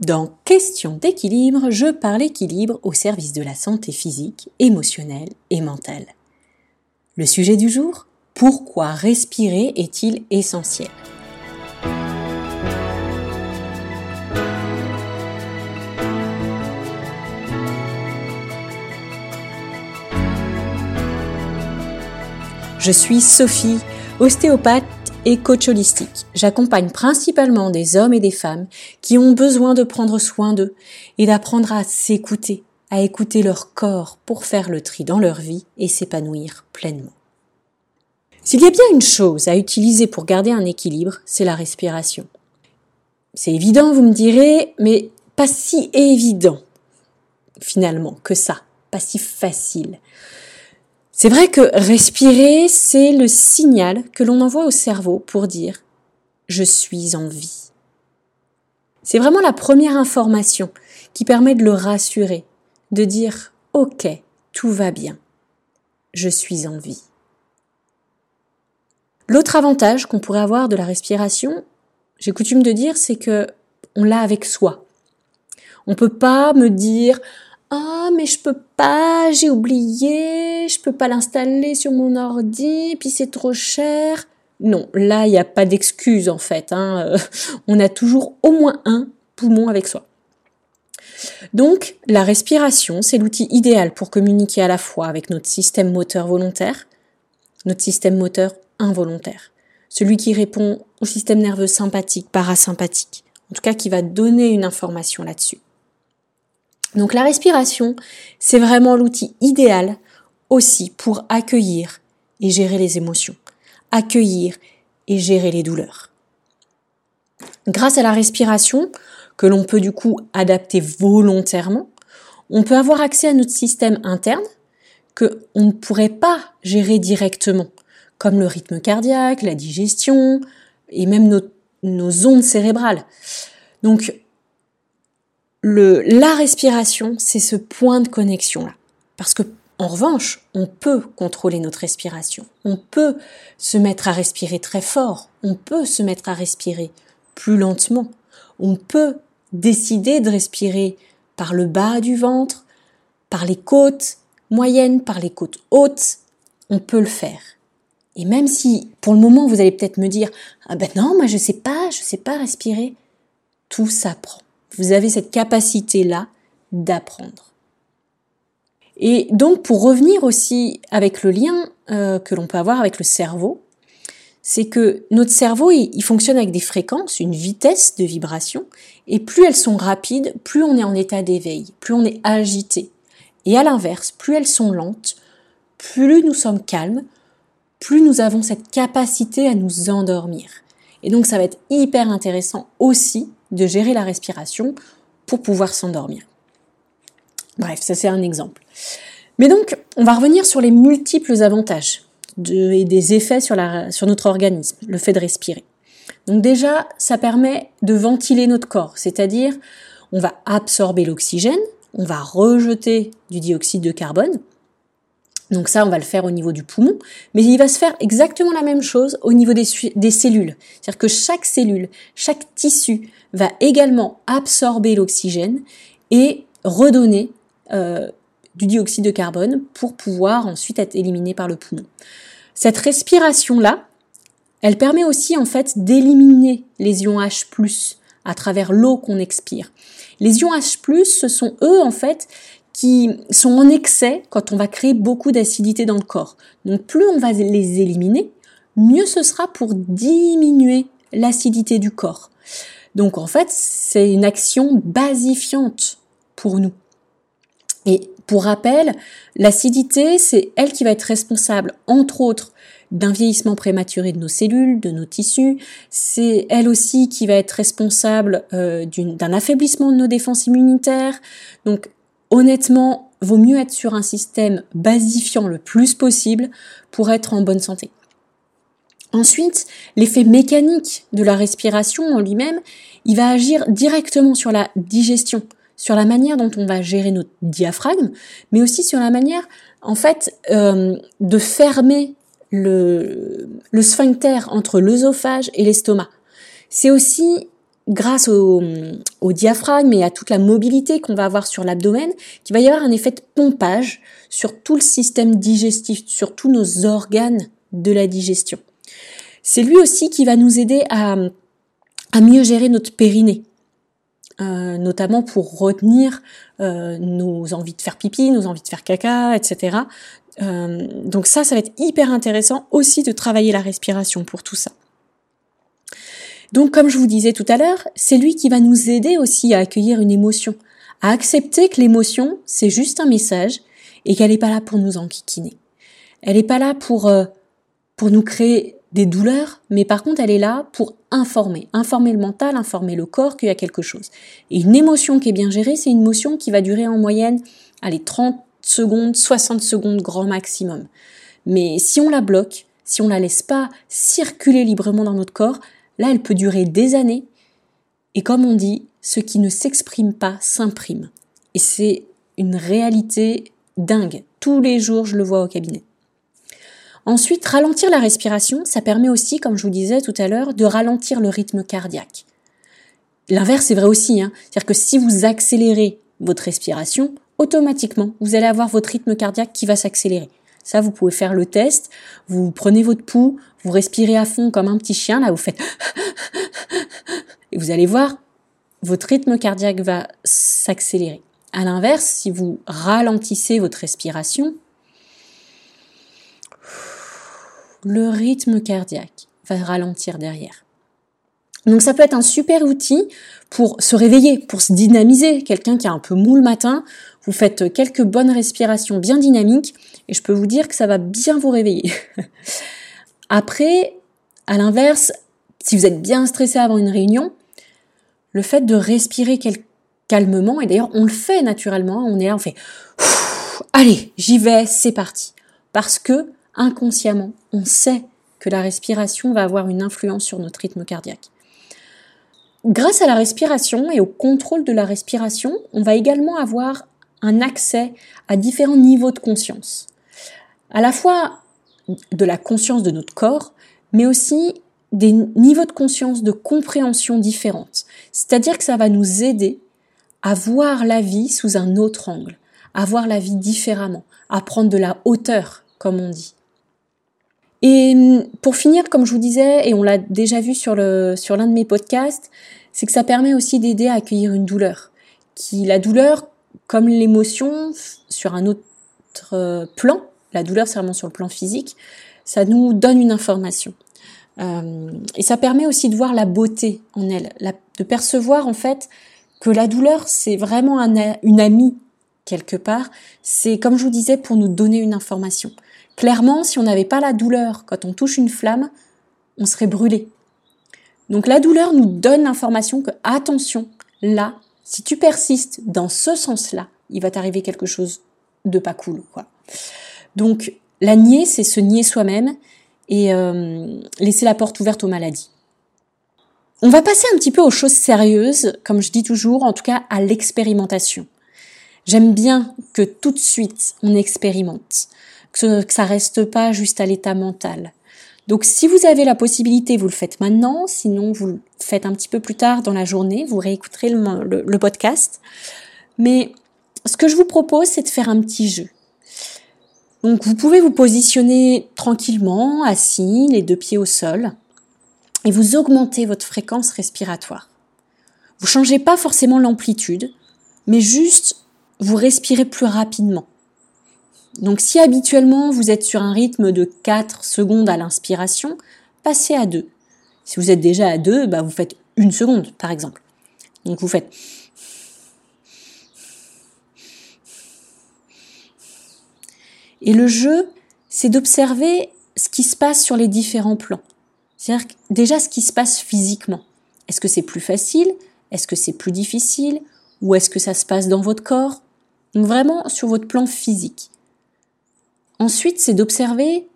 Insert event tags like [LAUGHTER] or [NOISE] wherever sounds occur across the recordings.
Dans Question d'équilibre, je parle équilibre au service de la santé physique, émotionnelle et mentale. Le sujet du jour Pourquoi respirer est-il essentiel? Je suis Sophie, ostéopathe et coach holistique. J'accompagne principalement des hommes et des femmes qui ont besoin de prendre soin d'eux et d'apprendre à s'écouter, à écouter leur corps pour faire le tri dans leur vie et s'épanouir pleinement. S'il y a bien une chose à utiliser pour garder un équilibre, c'est la respiration. C'est évident, vous me direz, mais pas si évident finalement que ça, pas si facile. C'est vrai que respirer, c'est le signal que l'on envoie au cerveau pour dire ⁇ je suis en vie ⁇ C'est vraiment la première information qui permet de le rassurer, de dire ⁇ ok, tout va bien, je suis en vie ⁇ L'autre avantage qu'on pourrait avoir de la respiration, j'ai coutume de dire, c'est que on l'a avec soi. On peut pas me dire ah, mais je peux pas, j'ai oublié, je peux pas l'installer sur mon ordi, puis c'est trop cher. Non, là, il n'y a pas d'excuse en fait. Hein. Euh, on a toujours au moins un poumon avec soi. Donc, la respiration, c'est l'outil idéal pour communiquer à la fois avec notre système moteur volontaire, notre système moteur involontaire, celui qui répond au système nerveux sympathique, parasympathique, en tout cas qui va donner une information là-dessus. Donc la respiration, c'est vraiment l'outil idéal aussi pour accueillir et gérer les émotions, accueillir et gérer les douleurs. Grâce à la respiration, que l'on peut du coup adapter volontairement, on peut avoir accès à notre système interne que on ne pourrait pas gérer directement, comme le rythme cardiaque, la digestion et même nos, ondes cérébrales. Donc la respiration, c'est ce point de connexion-là. Parce que, en revanche, on peut contrôler notre respiration. On peut se mettre à respirer très fort. On peut se mettre à respirer plus lentement. On peut décider de respirer par le bas du ventre, par les côtes moyennes, par les côtes hautes. On peut le faire. Et même si, pour le moment, vous allez peut-être me dire, ah ben non, moi je sais pas, je sais pas respirer, tout s'apprend. Vous avez cette capacité-là d'apprendre. Et donc pour revenir aussi avec le lien euh, que l'on peut avoir avec le cerveau, c'est que notre cerveau, il, fonctionne avec des fréquences, une vitesse de vibration, et plus elles sont rapides, plus on est en état d'éveil, plus on est agité. Et à l'inverse, plus elles sont lentes, plus nous sommes calmes, plus nous avons cette capacité à nous endormir. Et donc ça va être hyper intéressant aussi de gérer la respiration pour pouvoir s'endormir. Bref, ça c'est un exemple. Mais donc, on va revenir sur les multiples avantages et des effets sur, notre organisme, le fait de respirer. Donc déjà, ça permet de ventiler notre corps, c'est-à-dire on va absorber l'oxygène, on va rejeter du dioxyde de carbone, donc ça, on va le faire au niveau du poumon, mais il va se faire exactement la même chose au niveau des, cellules. C'est-à-dire que chaque cellule, chaque tissu va également absorber l'oxygène et redonner euh, du dioxyde de carbone pour pouvoir ensuite être éliminé par le poumon. Cette respiration-là, elle permet aussi en fait d'éliminer les ions H+, à travers l'eau qu'on expire. Les ions H+, ce sont eux en fait qui sont en excès quand on va créer beaucoup d'acidité dans le corps. Donc plus on va les éliminer, mieux ce sera pour diminuer l'acidité du corps. Donc en fait, c'est une action basifiante pour nous. Et pour rappel, l'acidité, c'est elle qui va être responsable, entre autres, d'un vieillissement prématuré de nos cellules, de nos tissus. C'est elle aussi qui va être responsable euh, d'un affaiblissement de nos défenses immunitaires. Donc honnêtement, vaut mieux être sur un système basifiant le plus possible pour être en bonne santé. Ensuite, l'effet mécanique de la respiration en lui-même, il va agir directement sur la digestion, sur la manière dont on va gérer notre diaphragme, mais aussi sur la manière, en fait, euh, de fermer le, sphincter entre l'œsophage et l'estomac. C'est aussi grâce au, diaphragme et à toute la mobilité qu'on va avoir sur l'abdomen, qu'il va y avoir un effet de pompage sur tout le système digestif, sur tous nos organes de la digestion. C'est lui aussi qui va nous aider à, à mieux gérer notre périnée, euh, notamment pour retenir euh, nos envies de faire pipi, nos envies de faire caca, etc. Euh, donc ça, ça va être hyper intéressant aussi de travailler la respiration pour tout ça. Donc comme je vous disais tout à l'heure, c'est lui qui va nous aider aussi à accueillir une émotion, à accepter que l'émotion, c'est juste un message et qu'elle n'est pas là pour nous enquiquiner. Elle n'est pas là pour, euh, pour nous créer des douleurs, mais par contre elle est là pour informer, informer le mental, informer le corps qu'il y a quelque chose. Et une émotion qui est bien gérée, c'est une émotion qui va durer en moyenne, allez, 30 secondes, 60 secondes grand maximum. Mais si on la bloque, si on la laisse pas circuler librement dans notre corps, là elle peut durer des années. Et comme on dit, ce qui ne s'exprime pas s'imprime. Et c'est une réalité dingue. Tous les jours, je le vois au cabinet. Ensuite, ralentir la respiration, ça permet aussi, comme je vous disais tout à l'heure, de ralentir le rythme cardiaque. L'inverse est vrai aussi, hein. c'est-à-dire que si vous accélérez votre respiration, automatiquement, vous allez avoir votre rythme cardiaque qui va s'accélérer. Ça, vous pouvez faire le test. Vous prenez votre pouls, vous respirez à fond comme un petit chien. Là, vous faites [LAUGHS] et vous allez voir, votre rythme cardiaque va s'accélérer. À l'inverse, si vous ralentissez votre respiration, le rythme cardiaque va ralentir derrière. Donc ça peut être un super outil pour se réveiller, pour se dynamiser. Quelqu'un qui a un peu mou le matin, vous faites quelques bonnes respirations bien dynamiques et je peux vous dire que ça va bien vous réveiller. [LAUGHS] Après, à l'inverse, si vous êtes bien stressé avant une réunion, le fait de respirer calmement, et d'ailleurs on le fait naturellement, on est là, on fait allez, j'y vais, c'est parti. Parce que inconsciemment, on sait que la respiration va avoir une influence sur notre rythme cardiaque. Grâce à la respiration et au contrôle de la respiration, on va également avoir un accès à différents niveaux de conscience. À la fois de la conscience de notre corps, mais aussi des niveaux de conscience, de compréhension différentes. C'est-à-dire que ça va nous aider à voir la vie sous un autre angle, à voir la vie différemment, à prendre de la hauteur, comme on dit. Et pour finir, comme je vous disais, et on l'a déjà vu sur l'un de mes podcasts, c'est que ça permet aussi d'aider à accueillir une douleur. Qui la douleur, comme l'émotion, sur un autre euh, plan, la douleur c'est vraiment sur le plan physique, ça nous donne une information. Euh, et ça permet aussi de voir la beauté en elle, de percevoir en fait que la douleur c'est vraiment un, une amie quelque part. C'est comme je vous disais pour nous donner une information. Clairement, si on n'avait pas la douleur quand on touche une flamme, on serait brûlé. Donc la douleur nous donne l'information que attention, là, si tu persistes dans ce sens-là, il va t'arriver quelque chose de pas cool. Donc la nier, c'est se nier soi-même et euh, laisser la porte ouverte aux maladies. On va passer un petit peu aux choses sérieuses, comme je dis toujours, en tout cas à l'expérimentation. J'aime bien que tout de suite on expérimente, que, ça reste pas juste à l'état mental. Donc si vous avez la possibilité, vous le faites maintenant, sinon vous le faites un petit peu plus tard dans la journée, vous réécouterez le, podcast. Mais ce que je vous propose, c'est de faire un petit jeu. Donc vous pouvez vous positionner tranquillement, assis, les deux pieds au sol, et vous augmentez votre fréquence respiratoire. Vous changez pas forcément l'amplitude, mais juste vous respirez plus rapidement. Donc si habituellement vous êtes sur un rythme de 4 secondes à l'inspiration, passez à 2. Si vous êtes déjà à 2, bah vous faites une seconde par exemple. Donc vous faites Et le jeu, c'est d'observer ce qui se passe sur les différents plans. C'est-à-dire déjà ce qui se passe physiquement. Est-ce que c'est plus facile? Est-ce que c'est plus difficile? Ou est-ce que ça se passe dans votre corps? Donc vraiment sur votre plan physique. Ensuite, c'est d'observer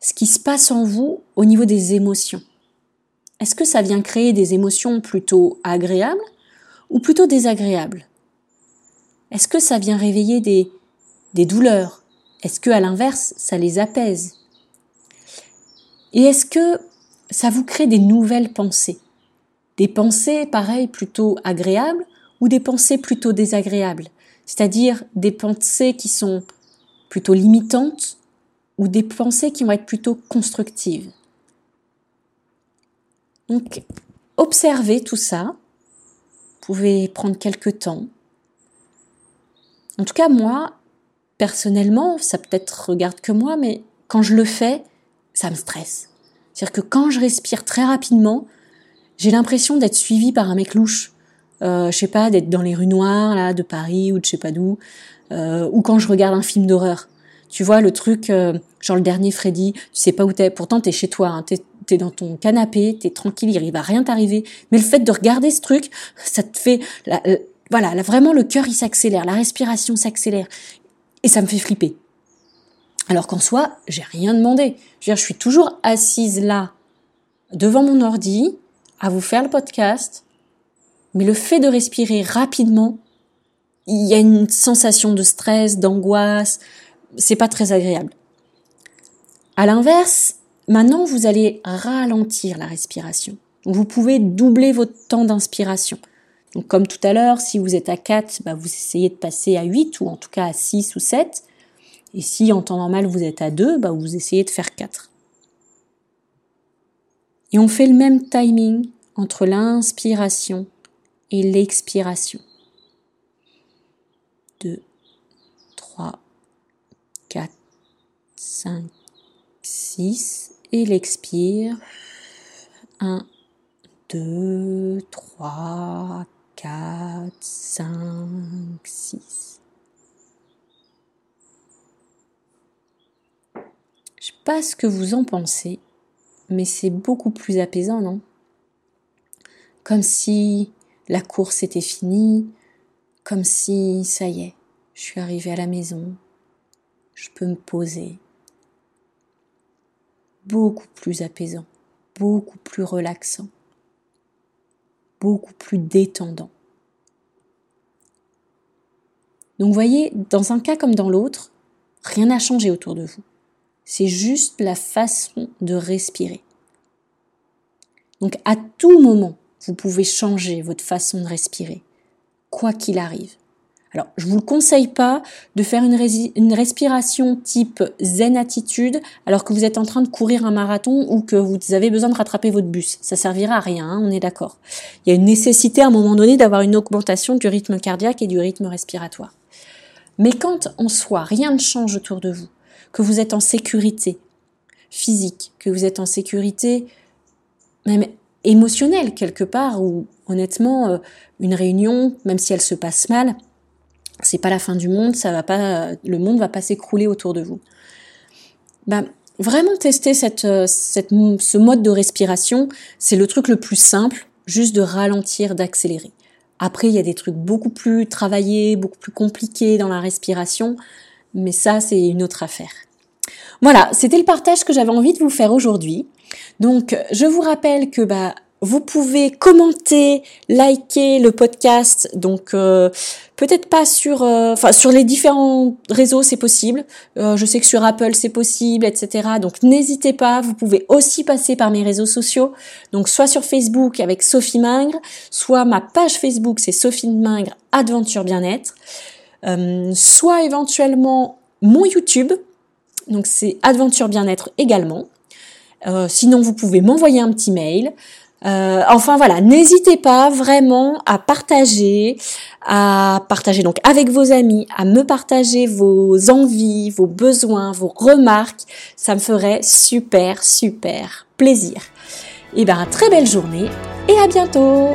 ce qui se passe en vous au niveau des émotions. Est-ce que ça vient créer des émotions plutôt agréables ou plutôt désagréables? Est-ce que ça vient réveiller des, des douleurs Est-ce que à l'inverse, ça les apaise? Et est-ce que ça vous crée des nouvelles pensées, des pensées, pareil, plutôt agréables ou des pensées plutôt désagréables, c'est-à-dire des pensées qui sont plutôt limitantes ou des pensées qui vont être plutôt constructives? Donc, observez tout ça. Vous pouvez prendre quelques temps. En tout cas, moi, personnellement, ça peut-être regarde que moi, mais quand je le fais, ça me stresse. C'est-à-dire que quand je respire très rapidement, j'ai l'impression d'être suivie par un mec louche. Euh, je sais pas, d'être dans les rues noires là de Paris ou de je sais pas d'où, euh, ou quand je regarde un film d'horreur. Tu vois le truc, euh, genre le dernier Freddy, tu sais pas où t'es, pourtant t'es chez toi, hein, t'es es dans ton canapé, t'es tranquille, il va rien t'arriver. Mais le fait de regarder ce truc, ça te fait, voilà, là, vraiment le cœur il s'accélère, la respiration s'accélère, et ça me fait flipper. Alors qu'en soi, j'ai rien demandé. Je veux suis toujours assise là, devant mon ordi, à vous faire le podcast, mais le fait de respirer rapidement, il y a une sensation de stress, d'angoisse, c'est pas très agréable. À l'inverse, maintenant vous allez ralentir la respiration. Vous pouvez doubler votre temps d'inspiration. Donc comme tout à l'heure, si vous êtes à 4, bah, vous essayez de passer à 8 ou en tout cas à 6 ou 7. Et si en temps normal vous êtes à 2, bah, vous essayez de faire 4. Et on fait le même timing entre l'inspiration et l'expiration. 2, 3, 4, 5, 6 et l'expire. 1, 2, 3, 4, 5, 6. Je sais pas ce que vous en pensez, mais c'est beaucoup plus apaisant, non? Comme si la course était finie, comme si ça y est, je suis arrivée à la maison, je peux me poser. Beaucoup plus apaisant, beaucoup plus relaxant beaucoup plus détendant. Donc vous voyez, dans un cas comme dans l'autre, rien n'a changé autour de vous. C'est juste la façon de respirer. Donc à tout moment, vous pouvez changer votre façon de respirer, quoi qu'il arrive. Alors, je vous le conseille pas de faire une, respiration type zen attitude alors que vous êtes en train de courir un marathon ou que vous avez besoin de rattraper votre bus. Ça servira à rien, hein, on est d'accord. Il y a une nécessité à un moment donné d'avoir une augmentation du rythme cardiaque et du rythme respiratoire. Mais quand en soi rien ne change autour de vous, que vous êtes en sécurité physique, que vous êtes en sécurité même émotionnelle quelque part, ou honnêtement, euh, une réunion, même si elle se passe mal, c'est pas la fin du monde, ça va pas, le monde va pas s'écrouler autour de vous. Ben, vraiment tester cette, cette, ce mode de respiration, c'est le truc le plus simple, juste de ralentir, d'accélérer. Après, il y a des trucs beaucoup plus travaillés, beaucoup plus compliqués dans la respiration, mais ça, c'est une autre affaire. Voilà, c'était le partage que j'avais envie de vous faire aujourd'hui. Donc, je vous rappelle que bah, vous pouvez commenter, liker le podcast. Donc euh, peut-être pas sur, euh, enfin sur les différents réseaux c'est possible. Euh, je sais que sur Apple c'est possible, etc. Donc n'hésitez pas. Vous pouvez aussi passer par mes réseaux sociaux. Donc soit sur Facebook avec Sophie Mingre, soit ma page Facebook c'est Sophie Mingre Adventure Bien-être, soit éventuellement mon YouTube. Donc c'est Adventure Bien-être également. sinon, vous pouvez m'envoyer un petit mail. Euh, enfin voilà, n'hésitez pas vraiment à partager, à partager donc avec vos amis, à me partager vos envies, vos besoins, vos remarques. Ça me ferait super super plaisir. Et eh ben très belle journée et à bientôt.